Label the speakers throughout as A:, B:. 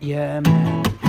A: Yeah, man.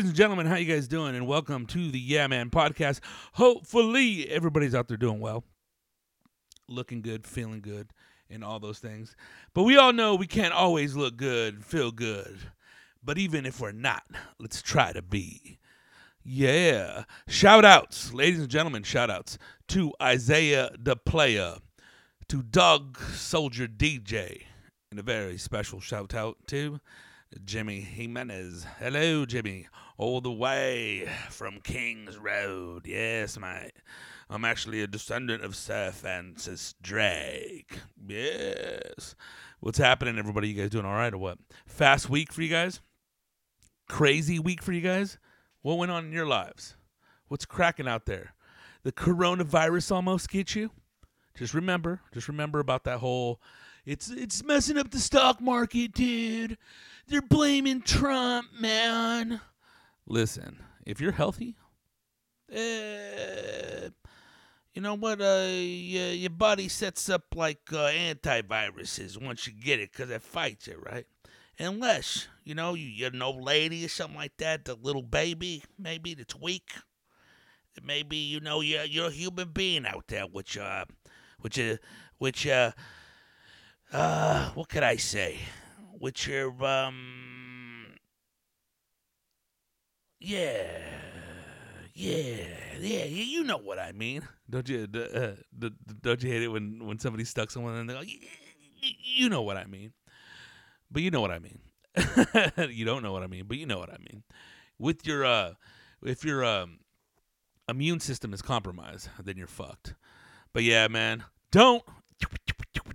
B: Ladies and gentlemen, how you guys doing? And welcome to the Yeah Man podcast. Hopefully everybody's out there doing well. Looking good, feeling good, and all those things. But we all know we can't always look good, feel good. But even if we're not, let's try to be. Yeah. Shout outs, ladies and gentlemen, shout outs to Isaiah the Player, to Doug Soldier DJ, and a very special shout out to Jimmy Jimenez. Hello, Jimmy. All the way from Kings Road. Yes, mate. I'm actually a descendant of Sir Francis Drake. Yes. What's happening, everybody? You guys doing all right or what? Fast week for you guys? Crazy week for you guys? What went on in your lives? What's cracking out there? The coronavirus almost get you? Just remember, just remember about that whole it's it's messing up the stock market, dude. They're blaming Trump, man. Listen, if you're healthy, uh, you know what? Uh, your, your body sets up like uh, antiviruses once you get it because it fights it, right? Unless, you know, you, you're an old lady or something like that, the little baby, maybe that's weak. Maybe, you know, you're, you're a human being out there, which, uh, which, uh, which, uh, uh, what could I say? Which are, um, yeah, yeah, yeah, you know what I mean. Don't you, uh, don't you hate it when, when somebody stuck someone and they go, "Y- y- you know what I mean. But you know what I mean. you don't know what I mean, but you know what I mean. With your uh if your um immune system is compromised, then you're fucked. But yeah, man, don't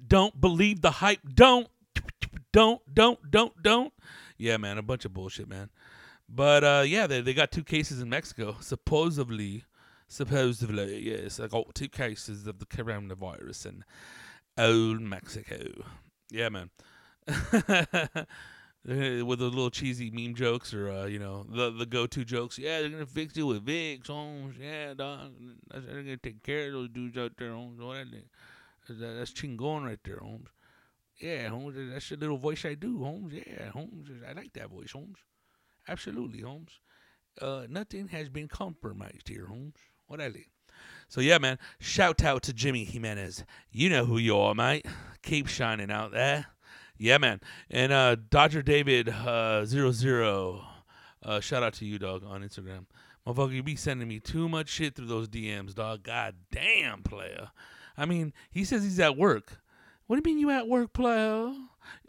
B: don't believe the hype. Don't don't don't don't don't. Yeah, man, a bunch of bullshit, man. But uh yeah, they they got two cases in Mexico, supposedly supposedly, yes, I got two cases of the coronavirus in old Mexico. Yeah, man. with the little cheesy meme jokes or uh, you know the the go to jokes. Yeah, they're gonna fix you with Vicks, Holmes. Yeah, dog. They're gonna take care of those dudes out there, Holmes. That's chingon right there, Holmes. Yeah, Holmes. That's the little voice I do, Holmes. Yeah, Holmes. I like that voice, Holmes. Absolutely, Holmes. Uh, nothing has been compromised here, Holmes. What I like. So yeah, man. Shout out to Jimmy Jimenez. You know who you are, mate. Keep shining out there. Yeah, man. And uh, Dodger David uh, zero zero. Uh, shout out to you, dog, on Instagram. Motherfucker, you be sending me too much shit through those DMs, dog. God damn, player. I mean, he says he's at work. What do you mean you at work, player?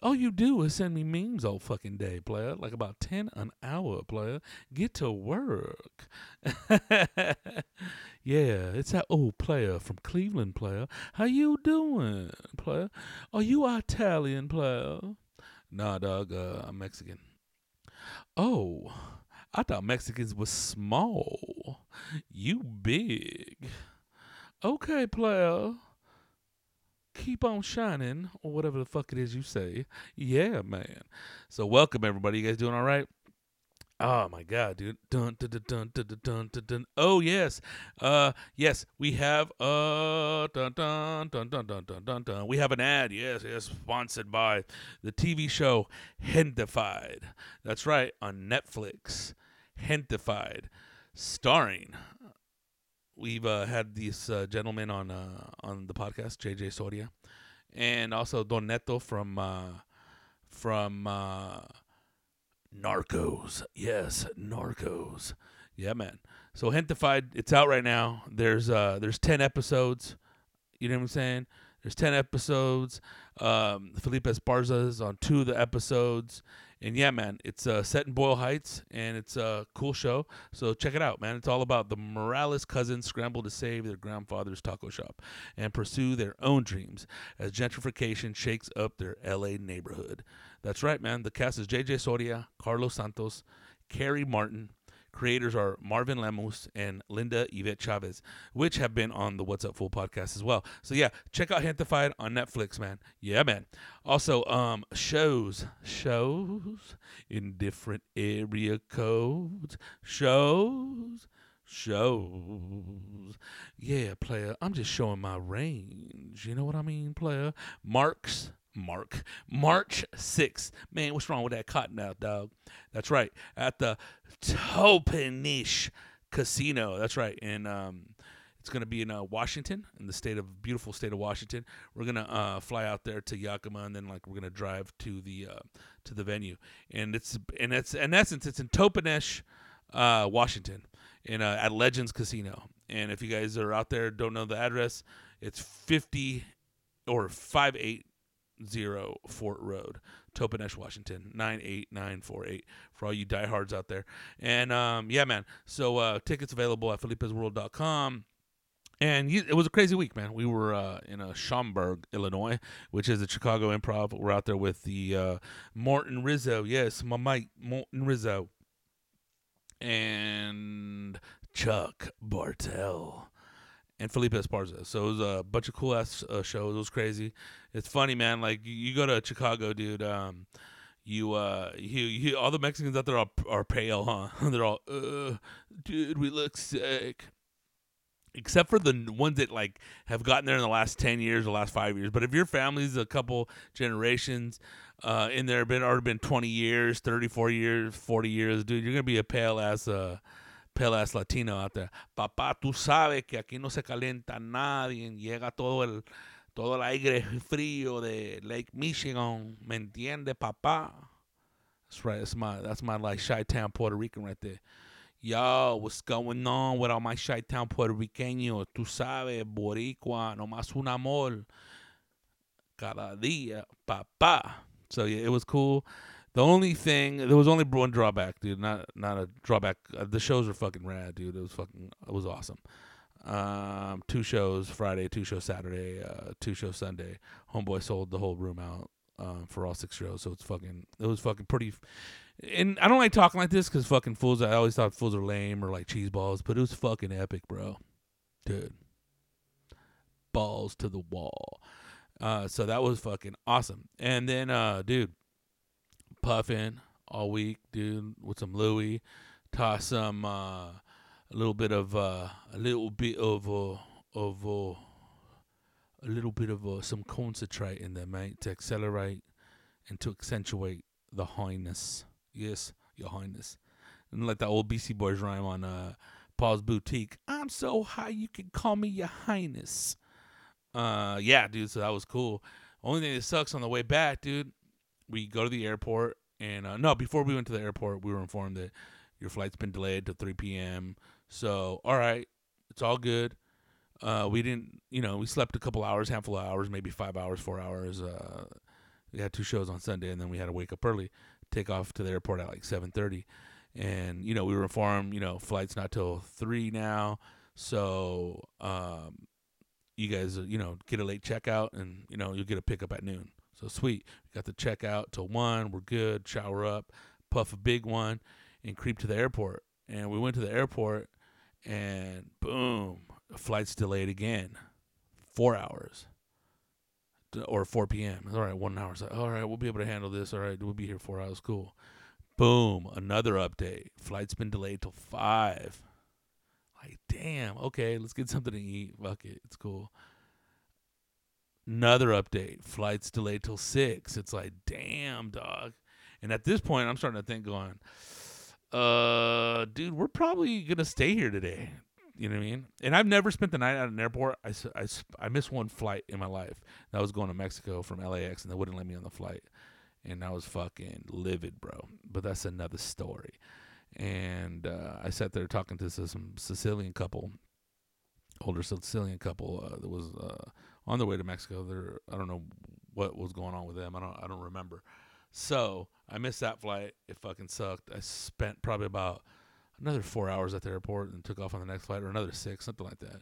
B: All you do is send me memes all fucking day, player. Like about 10 an hour, player. Get to work. yeah, it's that old player from Cleveland, player. How you doing, player? Are you Italian, player? Nah, dog, uh, I'm Mexican. Oh, I thought Mexicans was small. You big. Okay, player keep on shining or whatever the fuck it is you say. Yeah, man. So welcome everybody. You guys doing all right? Oh my god, dude. Dun dun dun dun dun dun dun dun. Oh yes. Uh yes, we have uh dun dun dun dun dun dun dun dun. We have an ad. Yes, yes, sponsored by the TV show Gentefied. That's right, on Netflix. Gentefied starring we've uh, had these uh, gentlemen on uh, on the podcast, JJ Soria, and also Don Neto from uh, from uh, Narcos. Yes, Narcos. Yeah, man. So Gentefied, it's out right now. There's uh there's ten episodes. You know what I'm saying? There's ten episodes. Um, Felipe Esparza is on two of the episodes, And yeah, man, it's uh, set in Boyle Heights, and it's a cool show. So check it out, man. It's all about the Morales cousins scramble to save their grandfather's taco shop and pursue their own dreams as gentrification shakes up their LA neighborhood. That's right, man. The cast is JJ Soria, Carlos Santos, Karrie Martin. Creators are Marvin Lemus and Linda Yvette Chavez, which have been on the What's Up Fool podcast as well. So yeah, check out Gentefied on Netflix, man. Yeah, man. Also, um, shows, shows in different area codes, shows, shows. Yeah, player. I'm just showing my range. You know what I mean, player? Marks. Mark. March 6th. Man, what's wrong with that cotton out, dog? That's right. At the Toppenish Casino. That's right. And um, it's going to be in uh, Washington, in the state of beautiful state of Washington. We're going to uh, fly out there to Yakima, and then like we're going to drive to the uh, to the venue. And it's and it's in essence it's in Toppenish, uh, Washington, in uh, at Legends Casino. And if you guys are out there don't know the address, it's 50 or 58 zero Fort Road, Toppenish, Washington, nine eight nine four eight. For all you diehards out there, and um, yeah, man. So uh, tickets available at Felipe'sWorld.com. And you, it was a crazy week, man. We were uh, in uh, Schaumburg, Illinois, which is the Chicago Improv. We're out there with the uh, Morton Rizzo, yes, my mate Morton Rizzo, and Chuck Bartel and Felipe Esparza. So it was a bunch of cool ass uh, shows. It was crazy. It's funny, man. Like you go to Chicago, dude. Um, you uh, you, you all the Mexicans out there are, are pale, huh? They're all, dude, we look sick. Except for the ones that like have gotten there in the last ten years, the last five years. But if your family's a couple generations uh, in there, been already been twenty years, thirty four years, forty years, dude, you're gonna be a pale ass. Uh, pale ass latino out there. Papá, tú sabes que aquí no se calienta nadie, llega todo el todo el aire frío de Lake Michigan, ¿me entiendes, papá? That's right. That's my that's my like Chi Town Puerto Rican right there. Yo, what's going on with all my Chi Town Puerto Ricanos? Tú sabes, boricua, nomás un amor. Cada día, papá. So yeah, it was cool. The only thing there was only one drawback, dude. Not not a drawback. Uh, the shows were fucking rad, dude. It was fucking. It was awesome. Um, two shows Friday, two shows Saturday, uh, two shows Sunday. Homeboy sold the whole room out um, for all six shows, so it's fucking. It was fucking pretty. And I don't like talking like this because fucking fools. I always thought fools are lame or like cheese balls, but it was fucking epic, bro. Dude, balls to the wall. Uh, so that was fucking awesome. And then, uh, dude puffing all week, dude, with some Louis. Toss some uh, a little bit of uh, a little bit of uh, of uh, a little bit of uh, some concentrate in there, mate, to accelerate and to accentuate the highness. Yes, your highness. And like that old Beastie Boys rhyme on uh, Paul's Boutique. I'm so high you can call me your highness. Uh, yeah, dude. So that was cool. Only thing that sucks on the way back, dude we go to the airport, and uh, no, before we went to the airport, we were informed that your flight's been delayed to 3 p.m. So, all right, it's all good. Uh, we didn't, you know, we slept a couple hours, handful of hours, maybe five hours, four hours. Uh, we had two shows on Sunday, and then we had to wake up early, take off to the airport at like 7:30, and you know, we were informed, you know, flight's not till three now, so um, you guys, you know, get a late checkout, and you know, you'll get a pickup at noon. So sweet. We got check out till one. We're good. Shower up, puff a big one, and creep to the airport. And we went to the airport, and boom, the flight's delayed again, four hours, or 4 p.m. All right, one hour. So, all right, we'll be able to handle this. All right, we'll be here four hours. Cool. Boom, another update. Flight's been delayed till five. Like, damn. Okay, let's get something to eat. Fuck it. It's cool. Another update. Flights delayed till six. It's like, damn, dog. And at this point, I'm starting to think, going, uh, dude, we're probably gonna stay here today. You know what I mean? And I've never spent the night at an airport. I, I, I missed one flight in my life. That was going to Mexico from LAX, and they wouldn't let me on the flight. And I was fucking livid, bro. But that's another story. And uh, I sat there talking to some Sicilian couple, older Sicilian couple uh, that was uh, on their way to Mexico. They're I don't know what was going on with them. I don't I don't remember. So I missed that flight. It fucking sucked. I spent probably about another four hours at the airport and took off on the next flight, or another six, something like that.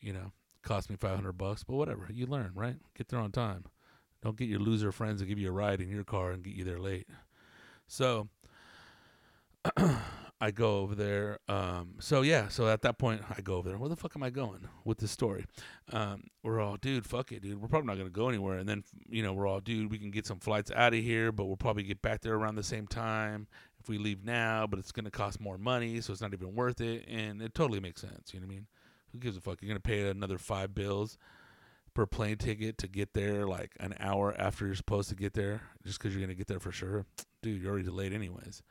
B: You know, cost me five hundred bucks, but whatever. You learn, right? Get there on time. Don't get your loser friends to give you a ride in your car and get you there late. So I go over there. Um, so yeah, so at that point I go over there. Where the fuck am I going with this story? Um, we're all, dude, fuck it, dude. We're probably not gonna go anywhere. And then you know we're all, dude, we can get some flights out of here, but we'll probably get back there around the same time if we leave now. But it's gonna cost more money, so it's not even worth it. And it totally makes sense. You know what I mean? Who gives a fuck? You're gonna pay another five bills per plane ticket to get there like an hour after you're supposed to get there just because you're to get there for sure. Dude, you're already delayed anyways.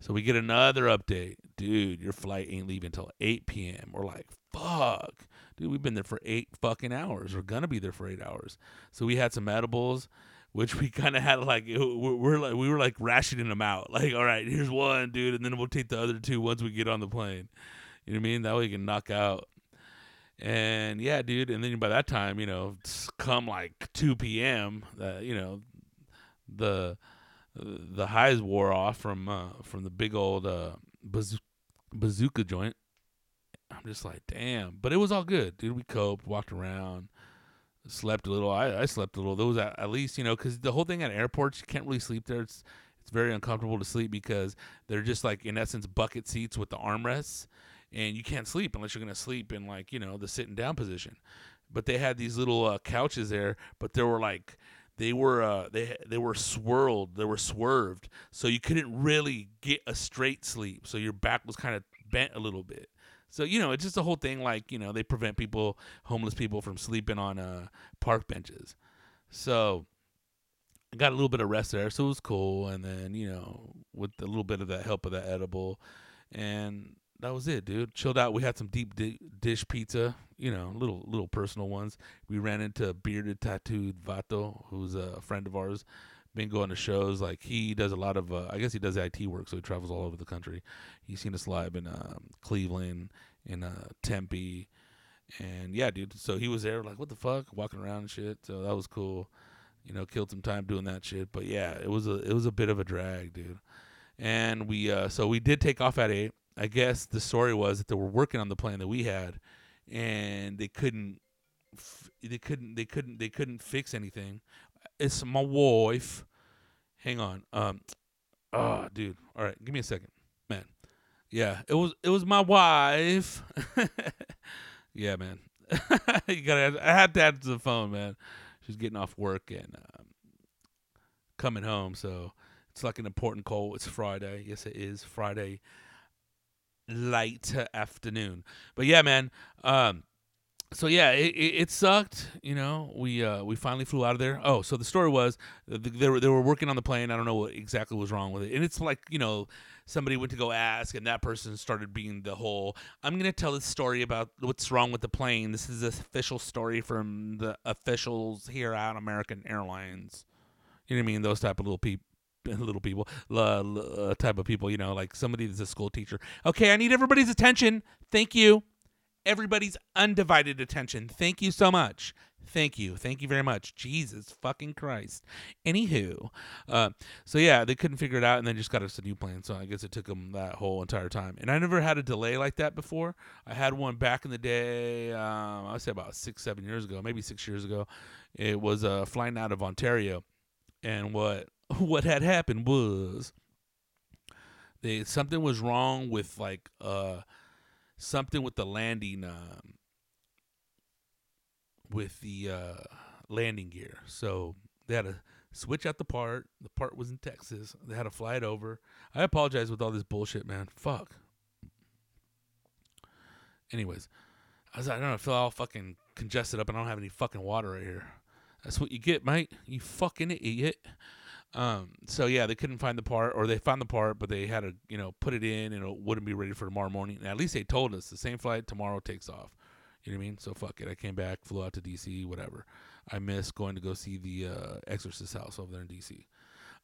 B: So we get another update. Dude, your flight ain't leaving until 8 p.m. We're like, fuck. Dude, we've been there for eight fucking hours. We're going to be there for eight hours. So we had some edibles, which we kind of had like, we're like, we were like rationing them out. Like, all right, here's one, dude, and then we'll take the other two once we get on the plane. You know what I mean? That way you can knock out and yeah, dude. And then by that time, you know, come like 2 p.m., uh, you know, the the highs wore off from uh, from the big old uh, bazoo- bazooka joint. I'm just like, damn. But it was all good, dude. We coped, walked around, slept a little. I, I slept a little. There was at, at least, you know, because the whole thing at airports, you can't really sleep there. It's it's very uncomfortable to sleep because they're just like in essence bucket seats with the armrests and you can't sleep unless you're to sleep in like you know the sitting down position but they had these little uh, couches there but there were like they were uh, they they were swirled they were swerved so you couldn't really get a straight sleep so your back was kind of bent a little bit. So you know it's just a whole thing like you know they prevent people homeless people from sleeping on uh, park benches. So I got a little bit of rest there so it was cool and then you know with a little bit of that help of that edible and that was it, dude. Chilled out. We had some deep di- dish pizza, you know, little little personal ones. We ran into a bearded tattooed Vato, who's a friend of ours. Been going to shows. Like he does a lot of, uh, I guess he does IT work, so he travels all over the country. He's seen us live in um, Cleveland, in uh, Tempe, and yeah, dude. So he was there, like, what the fuck, walking around and shit. So that was cool. You know, killed some time doing that shit. But yeah, it was a it was a bit of a drag, dude. And we uh, so we did take off at eight I guess the story was that they were working on the plan that we had, and they couldn't, they couldn't, they couldn't, they couldn't fix anything. It's my wife. Hang on. Um. Oh, dude. All right. Give me a second, man. Yeah, it was it was my wife. yeah, man. you gotta. I had to answer the phone, man. She's getting off work and um, coming home, so it's like an important call. It's Friday. Yes, it is Friday late afternoon. But yeah, man. Um, so yeah, it, it, it, sucked. You know, we uh, we finally flew out of there. Oh, so the story was they were they were working on the plane. I don't know what exactly was wrong with it, and it's like you know somebody went to go ask, and that person started being the whole. I'm gonna tell this story about what's wrong with the plane. This is an official story from the officials here at American Airlines. You know what I mean? Those type of little people little people, uh, type of people, you know, like somebody that's a school teacher. Okay, I need everybody's attention. Thank you. Everybody's undivided attention. Thank you so much. Thank you. Thank you very much. Jesus fucking Christ. Anywho, uh, so yeah, they couldn't figure it out and then just got us a new plan. So I guess it took them that whole entire time. And I never had a delay like that before. I had one back in the day, um, I would say about six, seven years ago, maybe six years ago. It was uh, flying out of Ontario. And what what had happened was they something was wrong with like uh something with the landing um with the uh landing gear. So they had to switch out the part. The part was in Texas. They had to fly it over. I apologize with all this bullshit, man. Fuck. Anyways, I was I don't know, I feel all fucking congested up and I don't have any fucking water right here. That's what you get, mate. You fucking idiot. Um, so yeah, they couldn't find the part, or they found the part, but they had to, you know, put it in, and it wouldn't be ready for tomorrow morning. And at least they told us the same flight tomorrow takes off. You know what I mean? So fuck it. I came back, flew out to DC, whatever. I missed going to go see the uh, Exorcist house over there in DC.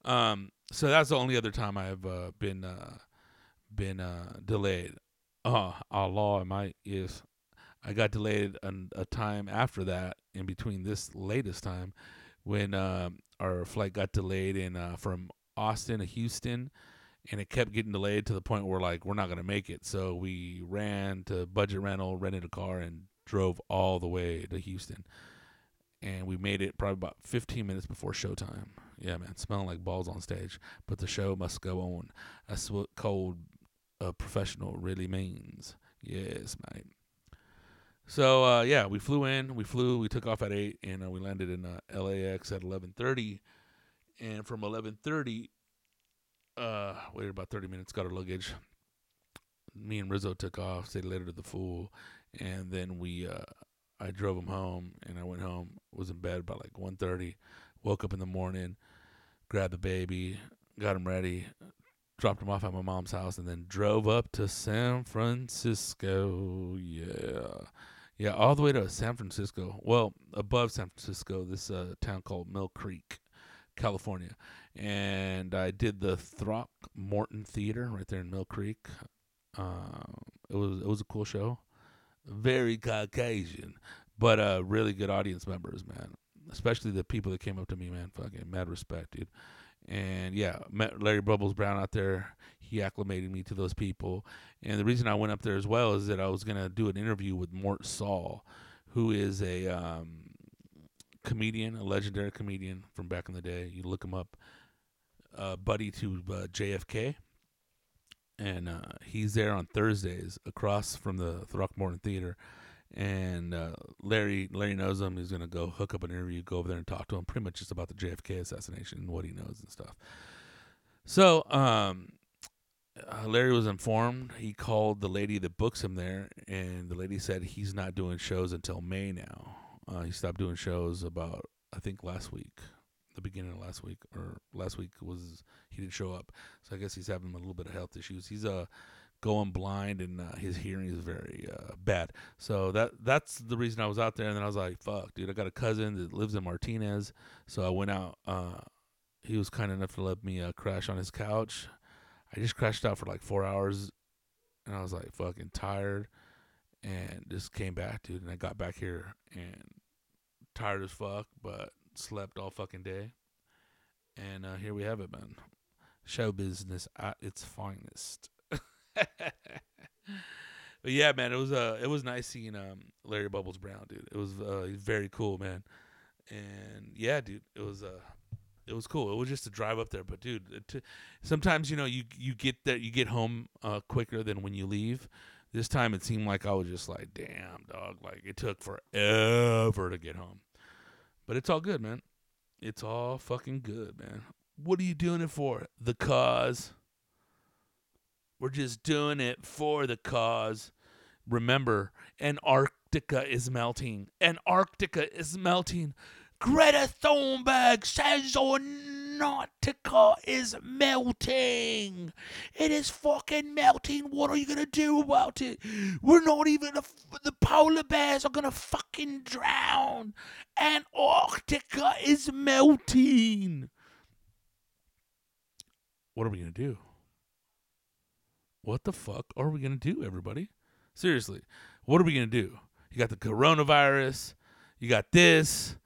B: Um, so that's the only other time I've uh, been uh, been uh, delayed. Uh, Allah, I might is I got delayed an, a time after that in between this latest time when um, our flight got delayed in uh, from Austin to Houston, and it kept getting delayed to the point where like we're not gonna make it. So we ran to budget rental, rented a car, and drove all the way to Houston. And we made it probably about 15 minutes before showtime. Yeah, man, smelling like balls on stage. But the show must go on. That's what cold a professional really means. Yes, mate. So uh, yeah, we flew in. We flew. We took off at eight, and uh, we landed in uh, LAX at 11:30. And from 11:30, uh, waited about 30 minutes, got our luggage. Me and Rizzo took off, stayed later to the fool, and then we. Uh, I drove him home, and I went home. Was in bed by like 1:30. Woke up in the morning, grabbed the baby, got him ready, dropped him off at my mom's house, and then drove up to San Francisco. Yeah, yeah, all the way to San Francisco. Well, above San Francisco, this uh, town called Mill Creek, California, and I did the Throckmorton Theater right there in Mill Creek. Uh, it was it was a cool show, very Caucasian, but uh, really good audience members, man. Especially the people that came up to me, man. Fucking mad respect, dude. And yeah, met Larry Bubbles Brown out there. He acclimated me to those people. And the reason I went up there as well is that I was gonna do an interview with Mort Sahl, who is a um, comedian, a legendary comedian from back in the day. You look him up, uh, buddy to uh, JFK, and uh, he's there on Thursdays across from the Throckmorton Theater. And uh, Larry, Larry knows him. He's gonna go hook up an interview, go over there and talk to him, pretty much just about the JFK assassination and what he knows and stuff. So, um, uh, Larry was informed. He called the lady that books him there, and the lady said he's not doing shows until May now. Uh, he stopped doing shows about I think last week, the beginning of last week, or last week was he didn't show up. So I guess he's having a little bit of health issues. He's uh going blind and uh, his hearing is very uh, bad. So that that's the reason I was out there. And then I was like, "Fuck, dude! I got a cousin that lives in Martinez." So I went out. Uh, he was kind enough to let me uh, crash on his couch. I just crashed out for like four hours, and I was like fucking tired, and just came back, dude. And I got back here and tired as fuck, but slept all fucking day. And uh, here we have it, man. Show business at its finest. but yeah, man, it was uh, it was nice seeing um Larry Bubbles Brown, dude. It was uh, very cool, man. And yeah, dude, it was uh, it was cool. It was just a drive up there, but dude, sometimes you know you you get that you get home uh quicker than when you leave. This time it seemed like I was just like, damn, dog, like it took forever to get home. But it's all good, man. It's all fucking good, man. What are you doing it for? The cause. We're just doing it for the cause. Remember, Antarctica is melting. Antarctica is melting. Greta Thunberg says Antarctica is melting. It is fucking melting. What are you gonna do about it? We're not even. The polar bears are gonna fucking drown. Antarctica is melting. What are we gonna do? What the fuck are we gonna do, everybody? Seriously, what are we gonna do? You got the coronavirus. You got this.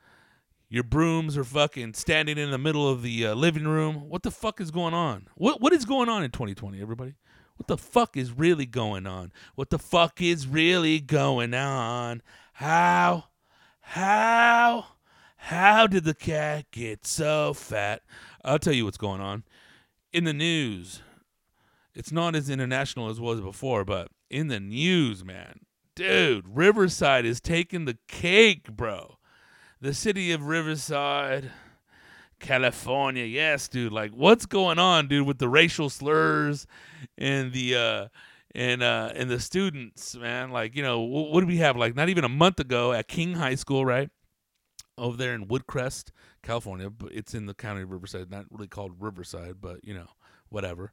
B: Your brooms are fucking standing in the middle of the uh, living room. What the fuck is going on? What what is going on in 2020, everybody? What the fuck is really going on? What the fuck is really going on? How? How? How did the cat get so fat? I'll tell you what's going on. In the news, it's not as international as was before, but in the news, man, dude, Riverside is taking the cake, bro. The city of Riverside, California. Yes, dude. Like, what's going on, dude, with the racial slurs and the uh and uh and the students, man? Like, you know, what, what do we have? Like, not even a month ago at King High School, right? Over there in Woodcrest, California, but it's in the county of Riverside, not really called Riverside, but you know, whatever.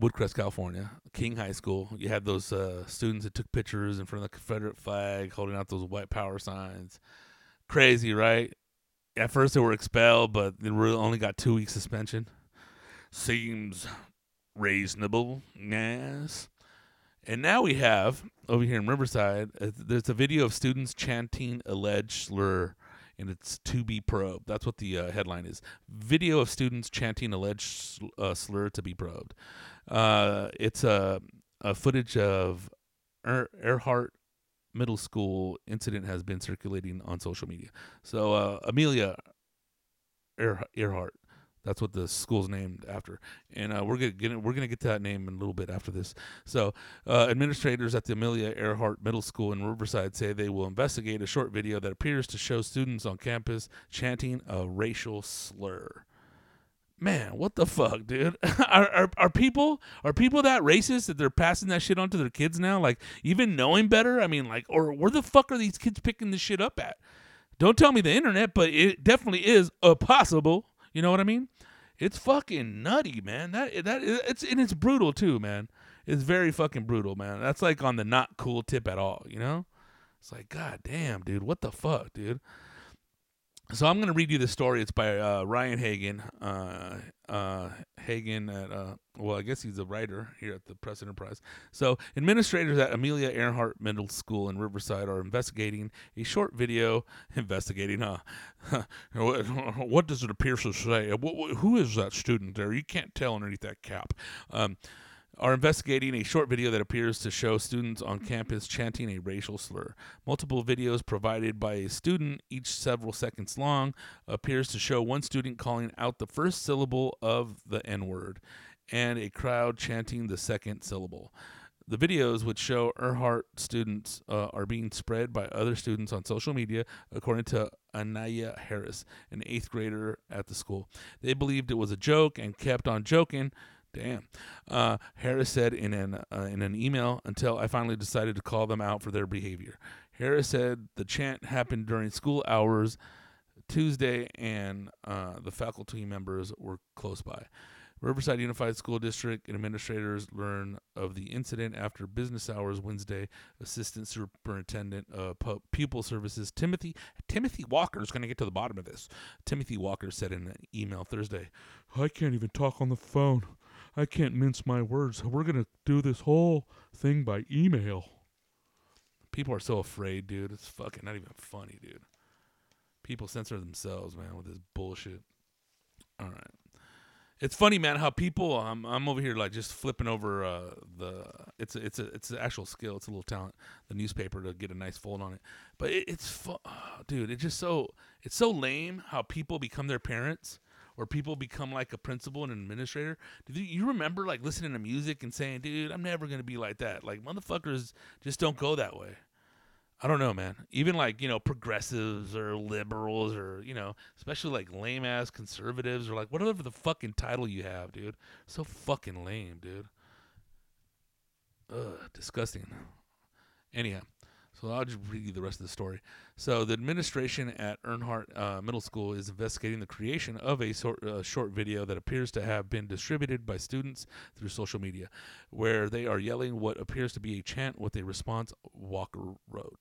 B: Woodcrest, California, King High School. You had those uh, students that took pictures in front of the Confederate flag, holding out those white power signs. Crazy, right? At first they were expelled, but they really only got two weeks suspension. Seems reasonable, yes. And now we have over here in Riverside, uh, there's a video of students chanting alleged slur and it's to be probed. That's what the uh, headline is. Video of students chanting alleged sl- uh, slur to be probed. Uh, it's a, a footage of er- Earhart Middle School incident has been circulating on social media. So uh, Amelia Ear- Earhart. That's what the school's named after, and uh, we're gonna get we're gonna get to that name in a little bit after this. So, uh, administrators at the Amelia Earhart Middle School in Riverside say they will investigate a short video that appears to show students on campus chanting a racial slur. Man, what the fuck, dude? are, are are people are people that racist that they're passing that shit on to their kids now? Like even knowing better? I mean, like, or where the fuck are these kids picking this shit up at? Don't tell me the internet, but it definitely is a possible. You know what I mean? It's fucking nutty, man. That that it's and it's brutal too, man. It's very fucking brutal, man. That's like on the not cool tip at all, you know? It's like, god damn, dude, what the fuck, dude? So I'm gonna read you the story. It's by uh, Ryan Hagen. Uh, uh, Hagen at uh, well, I guess he's a writer here at the Press Enterprise. So administrators at Amelia Earhart Middle School in Riverside are investigating a short video. Investigating, huh? what, does it appear to say? Wh- wh- who is that student there? You can't tell underneath that cap. Um, are investigating a short video that appears to show students on campus chanting a racial slur. Multiple videos provided by a student, each several seconds long, appears to show one student calling out the first syllable of the N word and a crowd chanting the second syllable. The videos, which show Earhart students, uh, are being spread by other students on social media, according to Anaya Harris, an eighth grader at the school. They believed it was a joke and kept on joking. Damn. Uh, Harris said in an uh, in an email until I finally decided to call them out for their behavior. Harris said the chant happened during school hours Tuesday, and uh, the faculty members were close by. Riverside Unified School District administrators learned of the incident after business hours Wednesday. Assistant Superintendent of Pu- Pupil Services Timothy Timothy Walker is going to get to the bottom of this. Timothy Walker said in an email Thursday, "I can't even talk on the phone. I can't mince my words. We're going to do this whole thing by email." People are so afraid, dude. It's fucking not even funny, dude. People censor themselves, man, with this bullshit. All right. It's funny, man, how people. I'm I'm over here like just flipping over uh, the. It's a, it's a it's an actual skill. It's a little talent. The newspaper to get a nice fold on it, but it, it's fu- oh, dude. It's just so it's so lame how people become their parents or people become like a principal and an administrator. Do you remember like listening to music and saying, "Dude, I'm never gonna be like that." Like motherfuckers just don't go that way. I don't know, man. Even like, you know, progressives or liberals or, you know, especially like lame ass conservatives or like whatever the fucking title you have, dude. So fucking lame, dude. Ugh, disgusting. Anyhow, so I'll just read you the rest of the story. So the administration at Earnhardt uh, Middle School is investigating the creation of a sort, uh, short video that appears to have been distributed by students through social media, where they are yelling what appears to be a chant with a response. Walker wrote.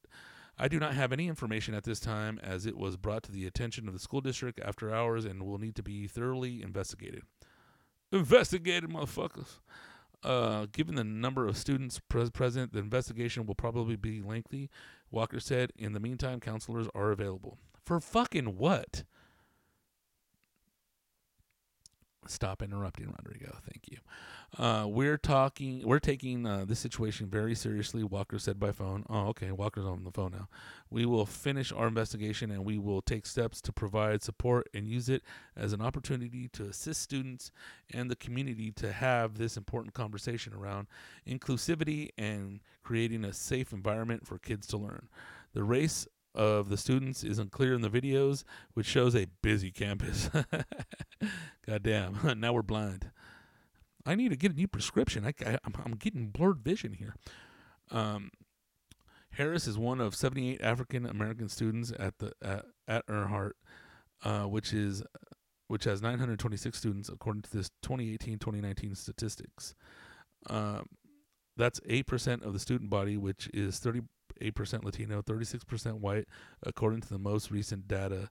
B: I do not have any information at this time as it was brought to the attention of the school district after hours and will need to be thoroughly investigated. Investigated, motherfuckers. Uh, given the number of students pres- present, the investigation will probably be lengthy. Walker said. In the meantime, counselors are available. For fucking what? Stop interrupting, Rodrigo. Thank you. Uh, we're talking. We're taking uh, this situation very seriously. Walker said by phone. Oh, okay. Walker's on the phone now. We will finish our investigation and we will take steps to provide support and use it as an opportunity to assist students and the community to have this important conversation around inclusivity and creating a safe environment for kids to learn. The race of the students isn't clear in the videos, which shows a busy campus. Goddamn, now we're blind. I need to get a new prescription. I, am getting blurred vision here. Um, Harris is one of 78 African American students at the at, at uh, which is which has 926 students according to this 2018-2019 statistics. Um, that's 8% of the student body, which is 30 8% Latino, 36% white, according to the most recent data,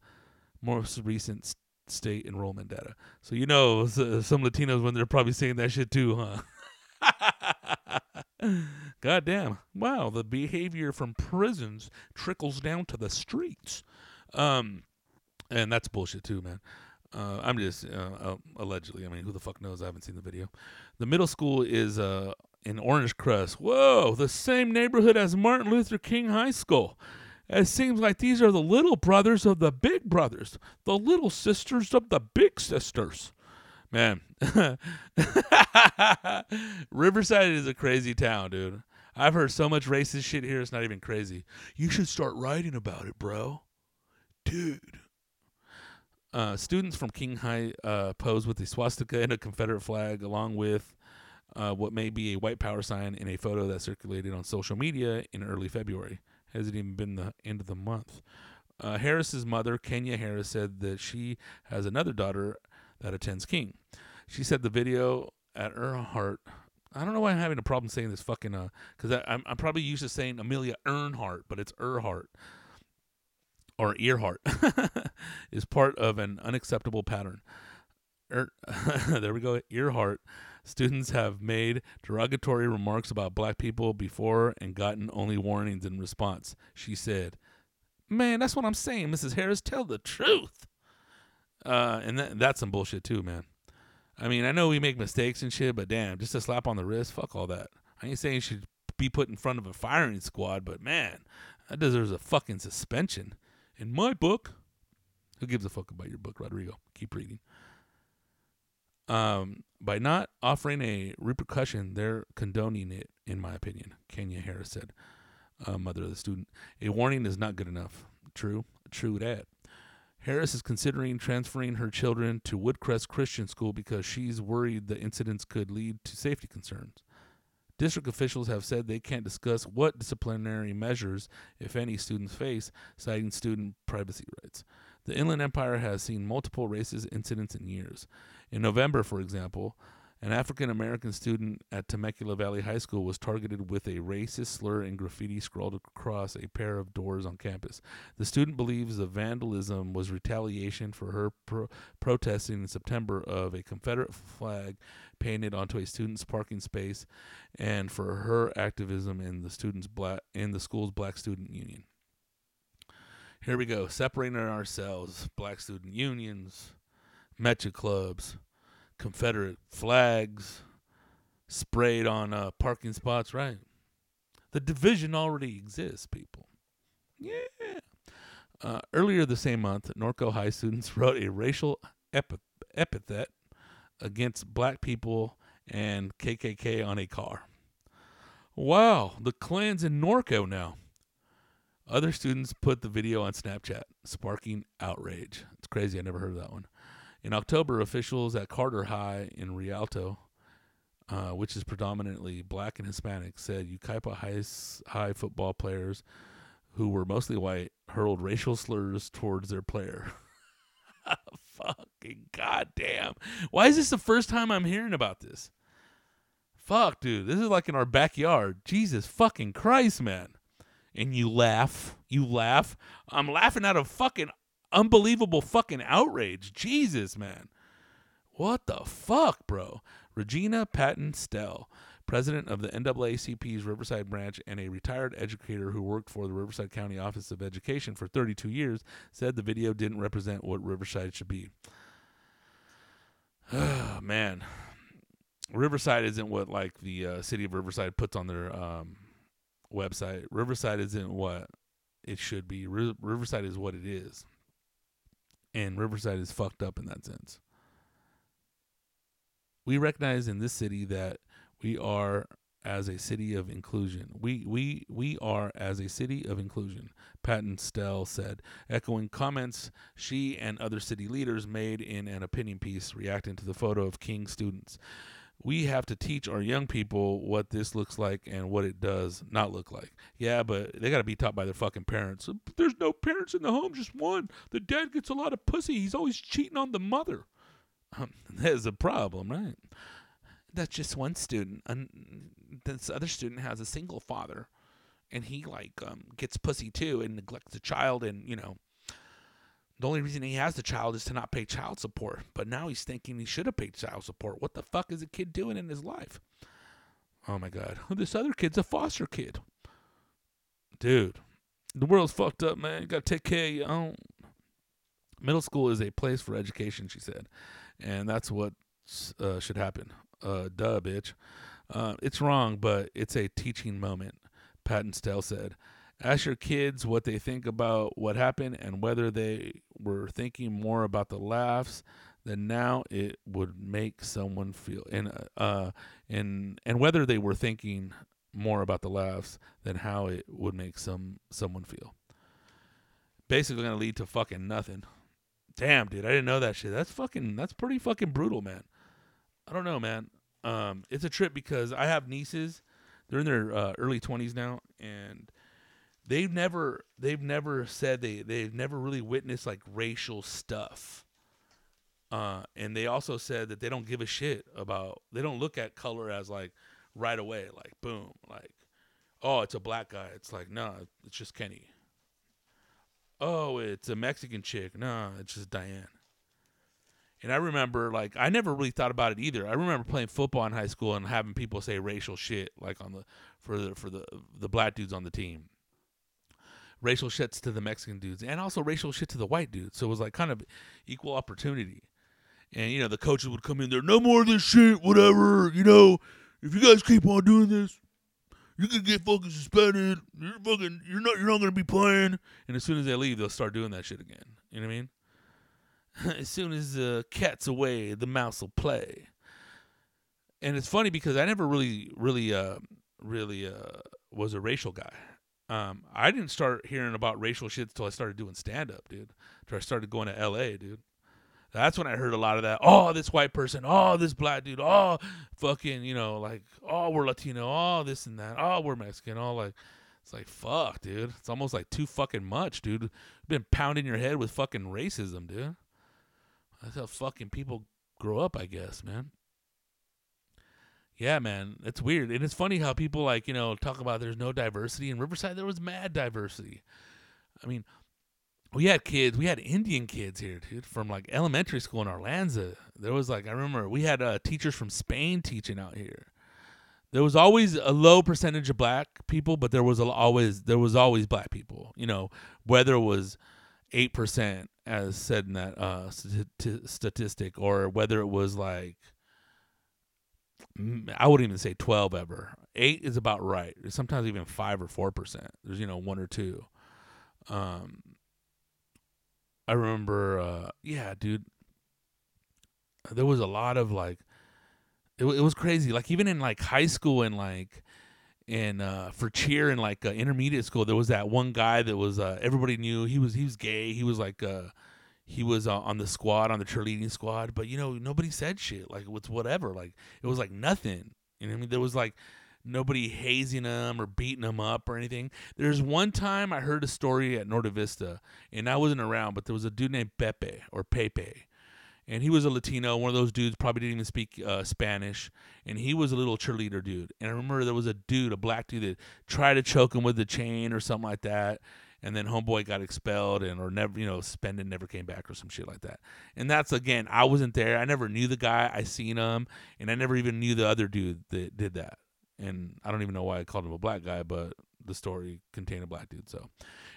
B: most recent st- state enrollment data. So you know uh, some Latinos when they're probably saying that shit too, huh? God damn. Wow, the behavior from prisons trickles down to the streets. Um, and that's bullshit too, man. Uh, I'm just uh, uh allegedly. I mean, who the fuck knows? I haven't seen the video. The middle school is uh, in Orange Crest. Whoa, the same neighborhood as Martin Luther King High School. It seems like these are the little brothers of the big brothers, the little sisters of the big sisters. Man, Riverside is a crazy town, dude. I've heard so much racist shit here, it's not even crazy. You should start writing about it, bro. Dude. Uh, students from King High uh, pose with a swastika and a Confederate flag, along with uh, what may be a white power sign in a photo that circulated on social media in early February. Hasn't even been the end of the month. Uh, Harris's mother, Kenya Harris, said that she has another daughter that attends King. She said the video at Earnhardt. I don't know why I'm having a problem saying this fucking uh, because I'm I'm probably used to saying Amelia Earnhardt, but it's Earhart or Earhart is part of an unacceptable pattern. Er, there we go. Earhart students have made derogatory remarks about black people before and gotten only warnings in response. She said, "Man, that's what I'm saying, Mrs. Harris. Tell the truth." Uh, and that, that's some bullshit too, man. I mean, I know we make mistakes and shit, but damn, just a slap on the wrist, fuck all that. I ain't saying should be put in front of a firing squad, but man, that deserves a fucking suspension. In my book, who gives a fuck about your book, Rodrigo? Keep reading. Um, by not offering a repercussion, they're condoning it, in my opinion, Kenya Harris said, uh, mother of the student. A warning is not good enough. True, true that. Harris is considering transferring her children to Woodcrest Christian School because she's worried the incidents could lead to safety concerns. District officials have said they can't discuss what disciplinary measures, if any, students face, citing student privacy rights. The Inland Empire has seen multiple racist incidents in years. In November, for example, an African American student at Temecula Valley High School was targeted with a racist slur and graffiti scrawled across a pair of doors on campus. The student believes the vandalism was retaliation for her pro- protesting in September of a Confederate flag painted onto a student's parking space and for her activism in the student's black in the school's black student union. Here we go, separating ourselves, black student unions, Mecha clubs, Confederate flags sprayed on uh, parking spots, right? The division already exists, people. Yeah. Uh, earlier the same month, Norco High students wrote a racial epi- epithet against black people and KKK on a car. Wow, the Klan's in Norco now. Other students put the video on Snapchat, sparking outrage. It's crazy. I never heard of that one. In October, officials at Carter High in Rialto, uh, which is predominantly black and Hispanic, said Yucaipa High, high football players who were mostly white hurled racial slurs towards their player. Fucking goddamn. Why is this the first time I'm hearing about this? Fuck, dude. This is like in our backyard. Jesus fucking Christ, man. And you laugh. You laugh. I'm laughing out of fucking unbelievable fucking outrage. Jesus, man. What the fuck, bro? Regina Patton Stell, president of the NAACP's Riverside branch and a retired educator who worked for the Riverside County Office of Education for 32 years, said the video didn't represent what Riverside should be. Oh, man. Riverside isn't what like the uh, city of Riverside puts on their um, website. Riverside isn't what it should be. Riverside is what it is and Riverside is fucked up in that sense. We recognize in this city that we are as a city of inclusion. We we we are as a city of inclusion, Patton Stell said, echoing comments she and other city leaders made in an opinion piece reacting to the photo of King students. We have to teach our young people what this looks like and what it does not look like. Yeah, but they got to be taught by their fucking parents. There's no parents in the home, just one. The dad gets a lot of pussy. He's always cheating on the mother. Um, there's a problem, right? That's just one student. And this other student has a single father, and he like um, gets pussy too and neglects the child, and you know the only reason he has the child is to not pay child support. But now he's thinking he should have paid child support. What the fuck is a kid doing in his life? Oh my god. This other kid's a foster kid. Dude, the world's fucked up, man. You gotta take care of your own. Middle school is a place for education, she said, and that's what uh, should happen. Uh, duh, bitch. Uh, it's wrong, but it's a teaching moment, Patton Stell said. Ask your kids what they think about what happened and whether they were thinking more about the laughs than now it would make someone feel and uh and and whether they were thinking more about the laughs than how it would make some someone feel. Basically gonna lead to fucking nothing. Damn, dude, I didn't know that shit. That's fucking that's pretty fucking brutal, man. I don't know, man. Um, it's a trip because I have nieces. They're in their uh, early twenties now, and they've never they've never said they they've never really witnessed like racial stuff. Uh, and they also said that they don't give a shit about they don't look at color as like right away like boom like oh it's a black guy it's like no it's just Kenny. Oh it's a Mexican chick no it's just Diane. And I remember, like, I never really thought about it either. I remember playing football in high school and having people say racial shit, like on the for the for the the black dudes on the team racial shits to the Mexican dudes and also racial shit to the white dudes. So it was like kind of equal opportunity. And you know, the coaches would come in there, no more of this shit, whatever. You know, if you guys keep on doing this, you can get fucking suspended. You're fucking, you're not, you're not gonna be playing. And as soon as they leave, they'll start doing that shit again. You know what I mean? as soon as the cat's away, the mouse will play. And it's funny because I never really, really, uh, really uh, was a racial guy. Um, I didn't start hearing about racial shit until I started doing stand up, dude. Until I started going to LA, dude. That's when I heard a lot of that. Oh, this white person. Oh, this black dude. Oh, fucking, you know, like, oh, we're Latino. Oh, this and that. Oh, we're Mexican. Oh, like, it's like, fuck, dude. It's almost like too fucking much, dude. You've been pounding your head with fucking racism, dude. That's how fucking people grow up, I guess, man. Yeah, man, it's weird, and it's funny how people like you know talk about there's no diversity in Riverside. There was mad diversity. I mean, we had kids, we had Indian kids here, dude, from like elementary school in Arlanza. There was like I remember we had uh, teachers from Spain teaching out here. There was always a low percentage of black people, but there was a, always there was always black people. You know, whether it was eight percent as said in that uh, st- statistic, or whether it was like I wouldn't even say 12 ever. Eight is about right. Sometimes even five or four percent. There's you know one or two. Um, I remember, uh, yeah, dude. There was a lot of like, it, it was crazy. Like even in like high school and like and uh for cheer and like uh, intermediate school, there was that one guy that was uh everybody knew he was he was gay. He was like uh he was uh, on the squad on the cheerleading squad but you know nobody said shit like it's whatever like it was like nothing. You know i mean? There was like nobody hazing him or beating him up or anything. There's one time i heard a story at norte vista and i wasn't around but there was a dude named pepe or pepe and he was a latino one of those dudes probably didn't even speak uh, spanish and he was a little cheerleader dude. And i remember there was a dude a black dude that tried to choke him with the chain or something like that and then homeboy got expelled and or never you know spending never came back or some shit like that. And that's again i wasn't there. I never knew the guy. I seen him and i never even knew the other dude that did that. And i don't even know why i called him a black guy but the story contained a black dude so.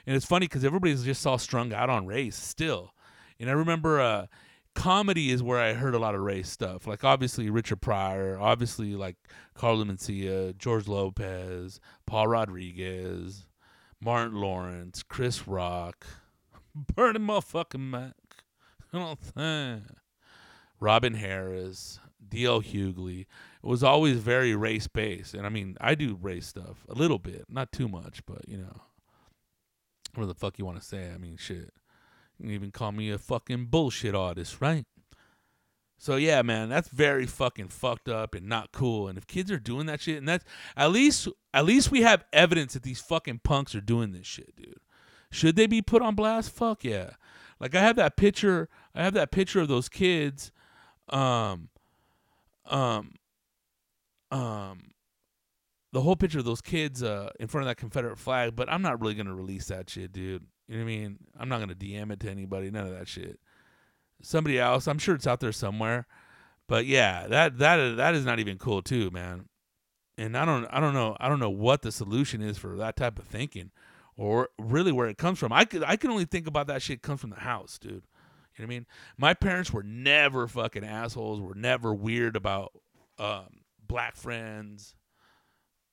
B: And it's funny because everybody's just all strung out on race still. And i remember uh comedy is where I heard a lot of race stuff. Like obviously Richard Pryor, obviously like Carlos Mencia, George Lopez, Paul Rodriguez, Martin Lawrence, Chris Rock, Bernie motherfucking Mac? Robin Harris, D.L. Hughley. It was always very race based. And I mean, I do race stuff a little bit, not too much, but you know, what the fuck you want to say? I mean, shit. You can even call me a fucking bullshit artist, right? So yeah, man, that's very fucking fucked up and not cool. And if kids are doing that shit, and that's at least at least we have evidence that these fucking punks are doing this shit, dude. Should they be put on blast? Fuck yeah. Like I have that picture, I have that picture of those kids, um, um, um, the whole picture of those kids uh in front of that Confederate flag. But I'm not really gonna release that shit, dude. You know what I mean? I'm not gonna DM it to anybody. None of that shit somebody else. I'm sure it's out there somewhere. But yeah, that that that is not even cool too, man. And I don't I don't know I don't know what the solution is for that type of thinking, or really where it comes from. I could I can only think about that shit comes from the house, dude. You know what I mean? My parents were never fucking assholes. Were never weird about um, black friends.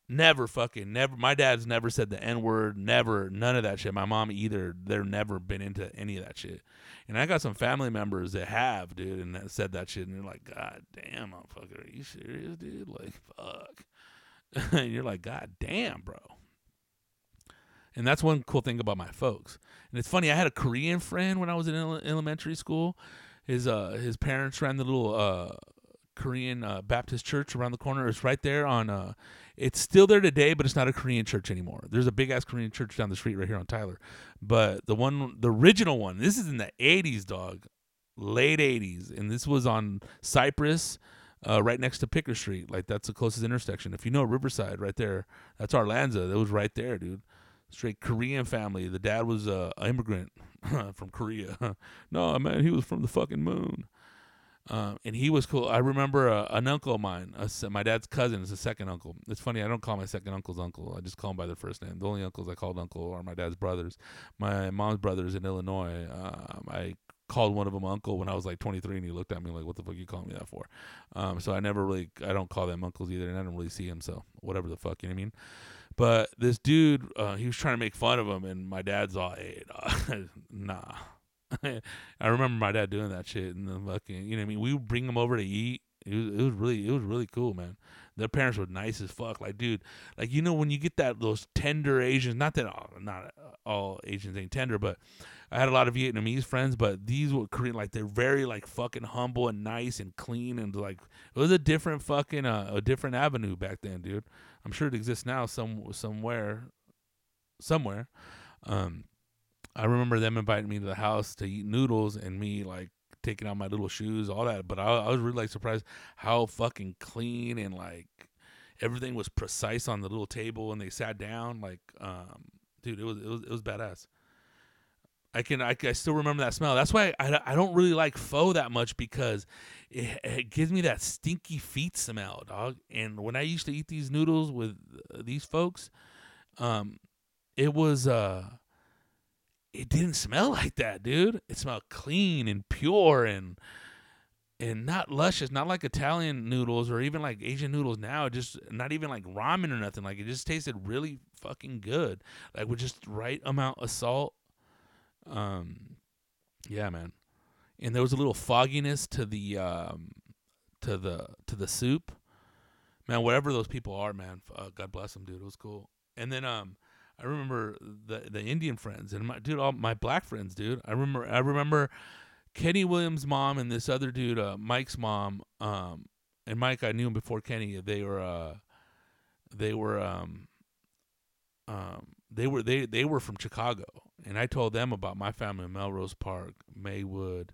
B: Never fucking never. My dad's never said the n word. Never none of that shit. My mom either. They're never been into any of that shit. And I got some family members that have, dude, and that said that shit, and they're like, God damn, motherfucker, are you serious, dude? Like, fuck. and you're like, God damn, bro. And that's one cool thing about my folks. And it's funny, I had a Korean friend when I was in elementary school. His uh his parents ran the little uh Korean uh, Baptist church around the corner. It's right there on uh it's still there today, but it's not a Korean church anymore. There's a big ass Korean church down the street right here on Tyler. But the one the original one, this is in the 80s, dog. Late 80s and this was on Cypress uh, right next to Picker Street. Like that's the closest intersection. If you know Riverside, right there, that's Arlanza. That was right there, dude. Straight Korean family. The dad was uh, an immigrant from Korea. no, man, he was from the fucking moon. Um, and he was cool. I remember uh, an uncle of mine, a, my dad's cousin, is a second uncle. It's funny, I don't call my second uncles uncle. I just call him by their first name. The only uncles I called uncle are my dad's brothers. My mom's brothers in Illinois. Um, I called one of them uncle when I was like 23, and he looked at me like, "What the fuck you calling me that for?" Um, so I never really, I don't call them uncles either, and I don't really see him. So whatever the fuck, you know what I mean? But this dude, uh, he was trying to make fun of him, and my dad's all, "Hey, nah." I remember my dad doing that shit, and the fucking, you know what I mean. We would bring them over to eat. It was, it was really, it was really cool, man. Their parents were nice as fuck. Like, dude, like you know when you get that those tender Asians. Not that all, not all Asians ain't tender, but I had a lot of Vietnamese friends, but these were Korean. Like they're very like fucking humble and nice and clean and like it was a different fucking uh, a different avenue back then, dude. I'm sure it exists now some somewhere, somewhere. Um, I remember them inviting me to the house to eat noodles and me like taking out my little shoes, all that. But I, I was really like surprised how fucking clean and like everything was precise on the little table and they sat down. Like, um, dude, it was it was it was badass. I can I, I still remember that smell. That's why I, I don't really like pho that much because it, it gives me that stinky feet smell, dog. And when I used to eat these noodles with uh, these folks, um, it was uh it didn't smell like that, dude. It smelled clean and pure and and not luscious, not like Italian noodles or even like Asian noodles now. Just not even like ramen or nothing. Like it just tasted really fucking good, like with just right amount of salt. Um, yeah, man. And there was a little fogginess to the um to the to the soup. Man, whatever those people are, man, uh, God bless them, dude. It was cool. And then um I remember the the Indian friends and my dude, all my black friends, dude. I remember I remember Kenny Williams' mom and this other dude, uh, Mike's mom. Um, and Mike, I knew him before Kenny. They were uh, they were um, um, they were they they were from Chicago, and I told them about my family in Melrose Park, Maywood,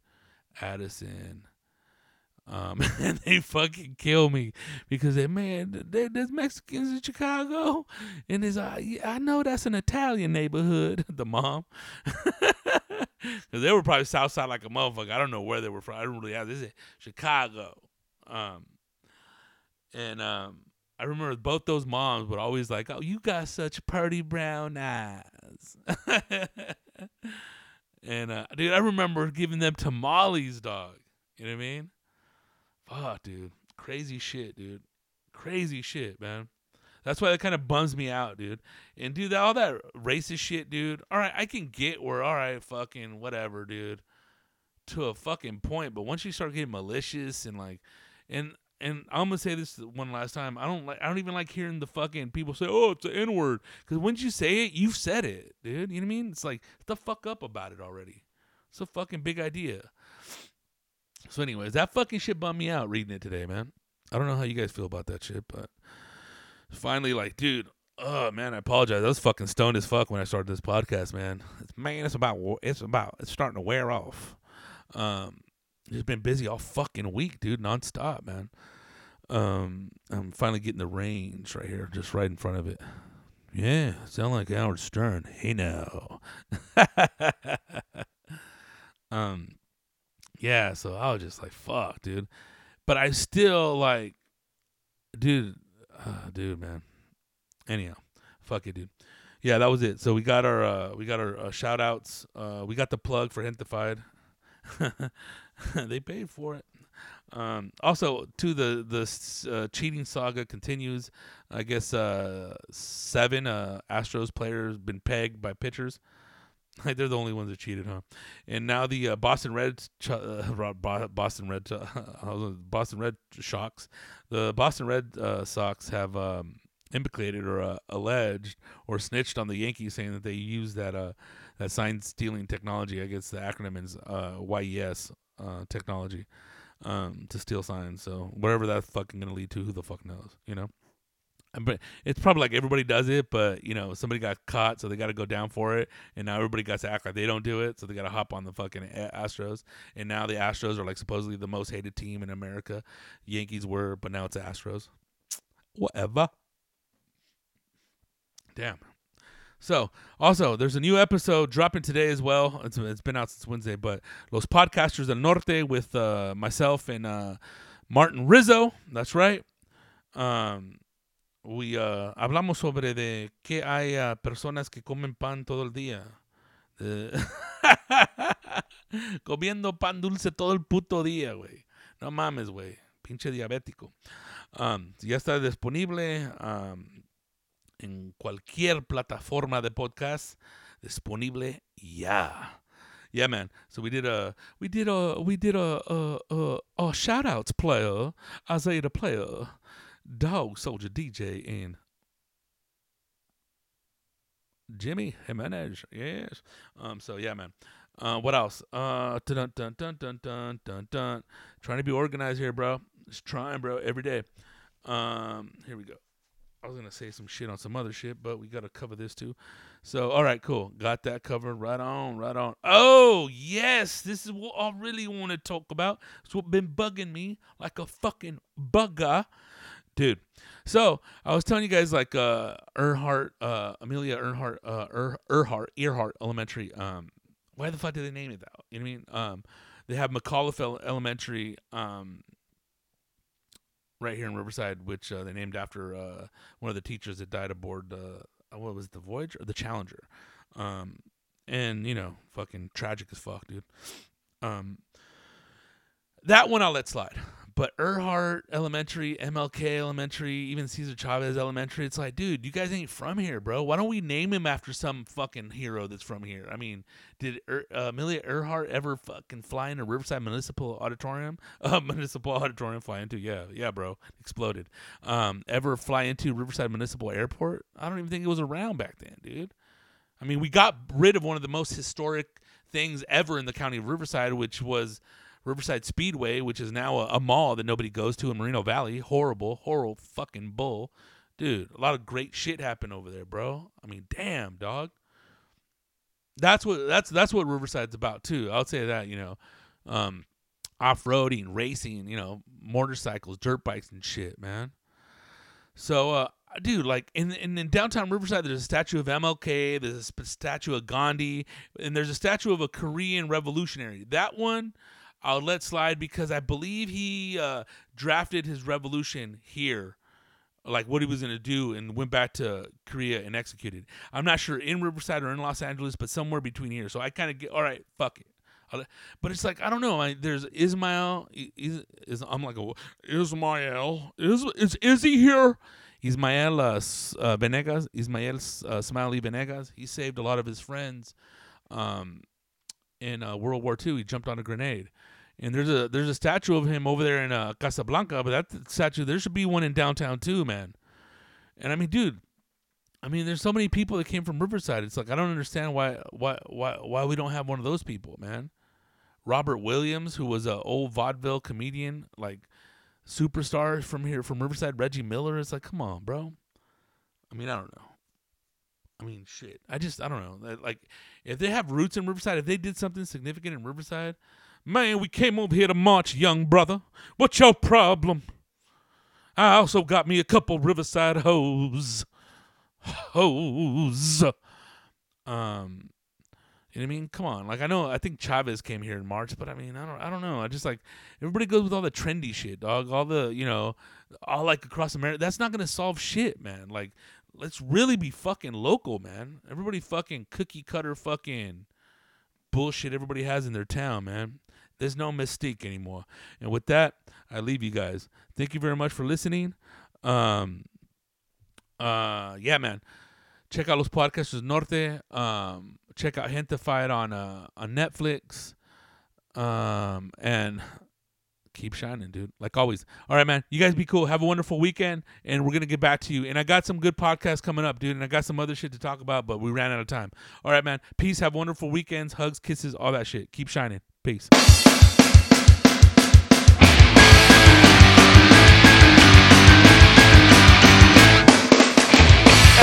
B: Addison. Um, and they fucking kill me because they man, there's Mexicans in Chicago, and there's uh, yeah, I know that's an Italian neighborhood. The mom, because they were probably South Side like a motherfucker. I don't know where they were from. I don't really have this is Chicago, um, and um, I remember both those moms would always like, "Oh, you got such pretty brown eyes." and uh, dude, I remember giving them tamales, dog. You know what I mean? Fuck, dude. Crazy shit, dude. Crazy shit, man. That's why that kind of bums me out, dude. And dude, all that racist shit, dude. All right, I can get where, all right, fucking whatever, dude, to a fucking point. But once you start getting malicious and like, and and I'm gonna say this one last time. I don't like. I don't even like hearing the fucking people say, "Oh, it's an N word," because once you say it, you've said it, dude. You know what I mean? It's like the fuck up about it already. It's a fucking big idea. So, anyways, that fucking shit bummed me out reading it today, man. I don't know how you guys feel about that shit, but finally, like, dude, oh man, I apologize. I was fucking stoned as fuck when I started this podcast, man. It's, man, it's about it's about it's starting to wear off. Um, just been busy all fucking week, dude, nonstop, man. Um, I'm finally getting the range right here, just right in front of it. Yeah, sound like Howard Stern. Hey now. um, yeah, so I was just like, fuck, dude. But I still like, dude, uh, dude, man. Anyhow, fuck it, dude. Yeah, that was it. So we got our uh, we got our uh, shout outs. Uh, we got the plug for Gentefied. they paid for it. Um, also, to the the uh, cheating saga continues. I guess uh, seven uh, Astros players been pegged by pitchers. Like they're the only ones that cheated, huh? And now the uh, Boston Red, Ch- uh, Boston Red, Boston Red Shocks, the Boston Red uh, Sox have um, implicated or uh, alleged or snitched on the Yankees, saying that they used that uh, that sign stealing technology. I guess the acronym is YES technology um, to steal signs. So whatever that's fucking gonna lead to, who the fuck knows, you know? But it's probably like everybody does it, but you know somebody got caught, so they got to go down for it, and now everybody got to act like they don't do it, so they got to hop on the fucking Astros, and now the Astros are like supposedly the most hated team in America. Yankees were, but now it's Astros. Whatever. Damn. So, also, there's a new episode dropping today as well. It's, it's been out since Wednesday, but Los Podcasters del Norte with uh, myself and uh, Martin Rizzo. That's right. Um, we uh, hablamos sobre de que hay uh, personas que comen pan todo el día. Comiendo pan dulce todo el puto día, güey. No mames, güey. Pinche diabético. Um, ya está disponible. Um, en cualquier plataforma de podcast disponible ya. Yeah, man. So we did a we did a we did a a a, a shout outs player, Isaiah player, Dog Soldier DJ, and Jimmy Jimenez. Yes. Um. So yeah, man. Uh. What else? Uh. Dun dun dun dun dun dun dun. Trying to be organized here, bro. Just trying, bro. Every day. Um. Here we go. I was gonna say some shit on some other shit, but we gotta cover this too. So, all right, cool, got that covered. Right on, right on. Oh yes, this is what I really want to talk about. It's what been bugging me like a fucking bugger, dude. So I was telling you guys like uh Earhart, uh Amelia Earhart, uh er, Earhart, Earhart Elementary. Um, why the fuck did they name it that? You know what I mean? Um, they have McAuliffe Elementary. Um, right here in Riverside, which uh, they named after uh, one of the teachers that died aboard uh, what was it, the Voyager or the Challenger, um, and you know, fucking tragic as fuck, dude. Um, that one I'll let slide. But Earhart Elementary, MLK Elementary, even Cesar Chavez Elementary, it's like, dude, you guys ain't from here, bro. Why don't we name him after some fucking hero that's from here? I mean, did er, uh, Amelia Earhart ever fucking fly into Riverside Municipal Auditorium? Uh, Municipal Auditorium fly into? Yeah, yeah, bro, exploded. Um, ever fly into Riverside Municipal Airport? I don't even think it was around back then, dude. I mean, we got rid of one of the most historic things ever in the county of Riverside, which was Riverside Speedway, which is now a, a, mall that nobody goes to in Moreno Valley. Horrible, horrible fucking bull. Dude, a lot of great shit happened over there, bro. I mean, damn, dog. That's what that's that's what Riverside's about too. I'll say that, you know. Um off-roading, racing, you know, motorcycles, dirt bikes and shit, man. So uh dude, like in, in, in downtown Riverside, there's a statue of MLK, there's a statue of Gandhi, and there's a statue of a Korean revolutionary. That one, I'll let slide because I believe he uh, drafted his revolution here, like what he was going to do, and went back to Korea and executed. I'm not sure in Riverside or in Los Angeles, but somewhere between here. So I kind of get all right, fuck it. But it's like I don't know. I, there's Ismael. Is, is I'm like a, Ismael. Is is is he here? Ismael uh, uh, Venegas. Ismael uh, Smiley Venegas. He saved a lot of his friends. Um, in uh, World War II. He jumped on a grenade, and there's a there's a statue of him over there in uh, Casa Blanca. But that statue, there should be one in downtown too, man. And I mean, dude, I mean, there's so many people that came from Riverside. It's like I don't understand why why why why we don't have one of those people, man. Robert Williams, who was a old vaudeville comedian, like superstar from here from Riverside. Reggie Miller. It's like, come on, bro. I mean, I don't know. I mean, shit. I just I don't know. Like if they have roots in Riverside, if they did something significant in Riverside, man, we came over here to march, young brother. What's your problem? I also got me a couple Riverside hoes. Hoes. Um you know what I mean? Come on. Like I know I think Chavez came here in March, but I mean, I don't I don't know. I just like everybody goes with all the trendy shit, dog. All the, you know, all like across America. That's not to solve shit, man. Like let's really be fucking local, man. Everybody fucking cookie cutter fucking bullshit everybody has in their town, man. There's no mystique anymore. And with that, I leave you guys. Thank you very much for listening. Um, uh, yeah, man. Check out Los Podcasts Norte. Um, check out Gentefied on uh, on Netflix. Um, and keep shining, dude. Like always. All right, man. You guys be cool. Have a wonderful weekend, and we're gonna get back to you. And I got some good podcasts coming up, dude. And I got some other shit to talk about, but we ran out of time. All right, man. Peace. Have wonderful weekends. Hugs, kisses, all that shit. Keep shining. Peace.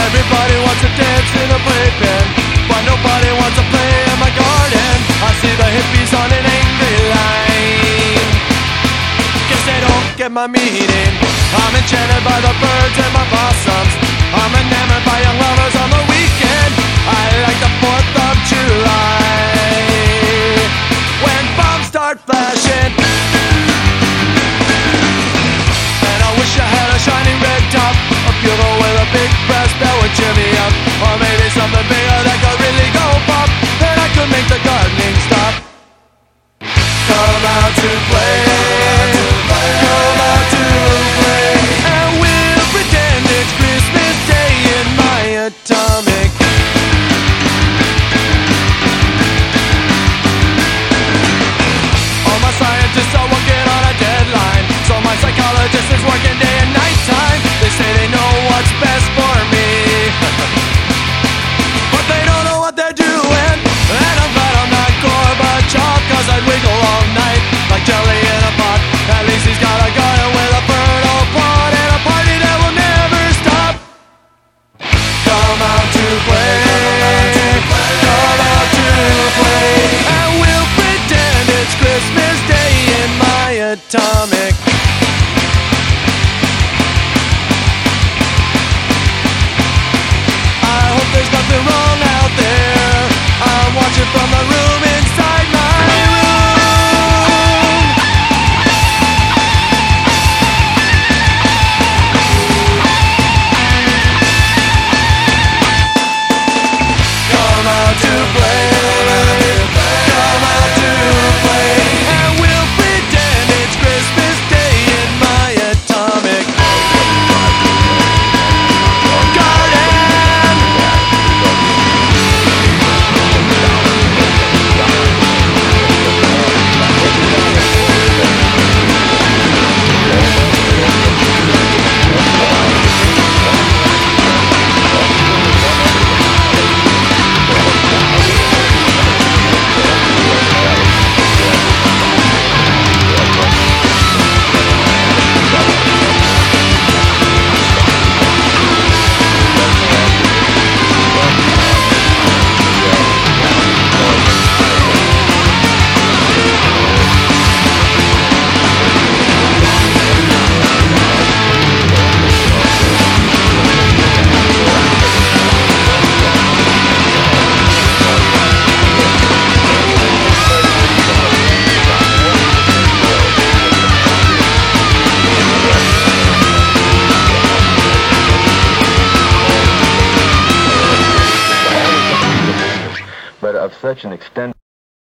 C: Everybody wants to dance in a playpen, but nobody wants to play in my garden. I see the hippies on an angry line. Guess they don't get my meaning. I'm enchanted by the birds and my blossoms. I'm enamored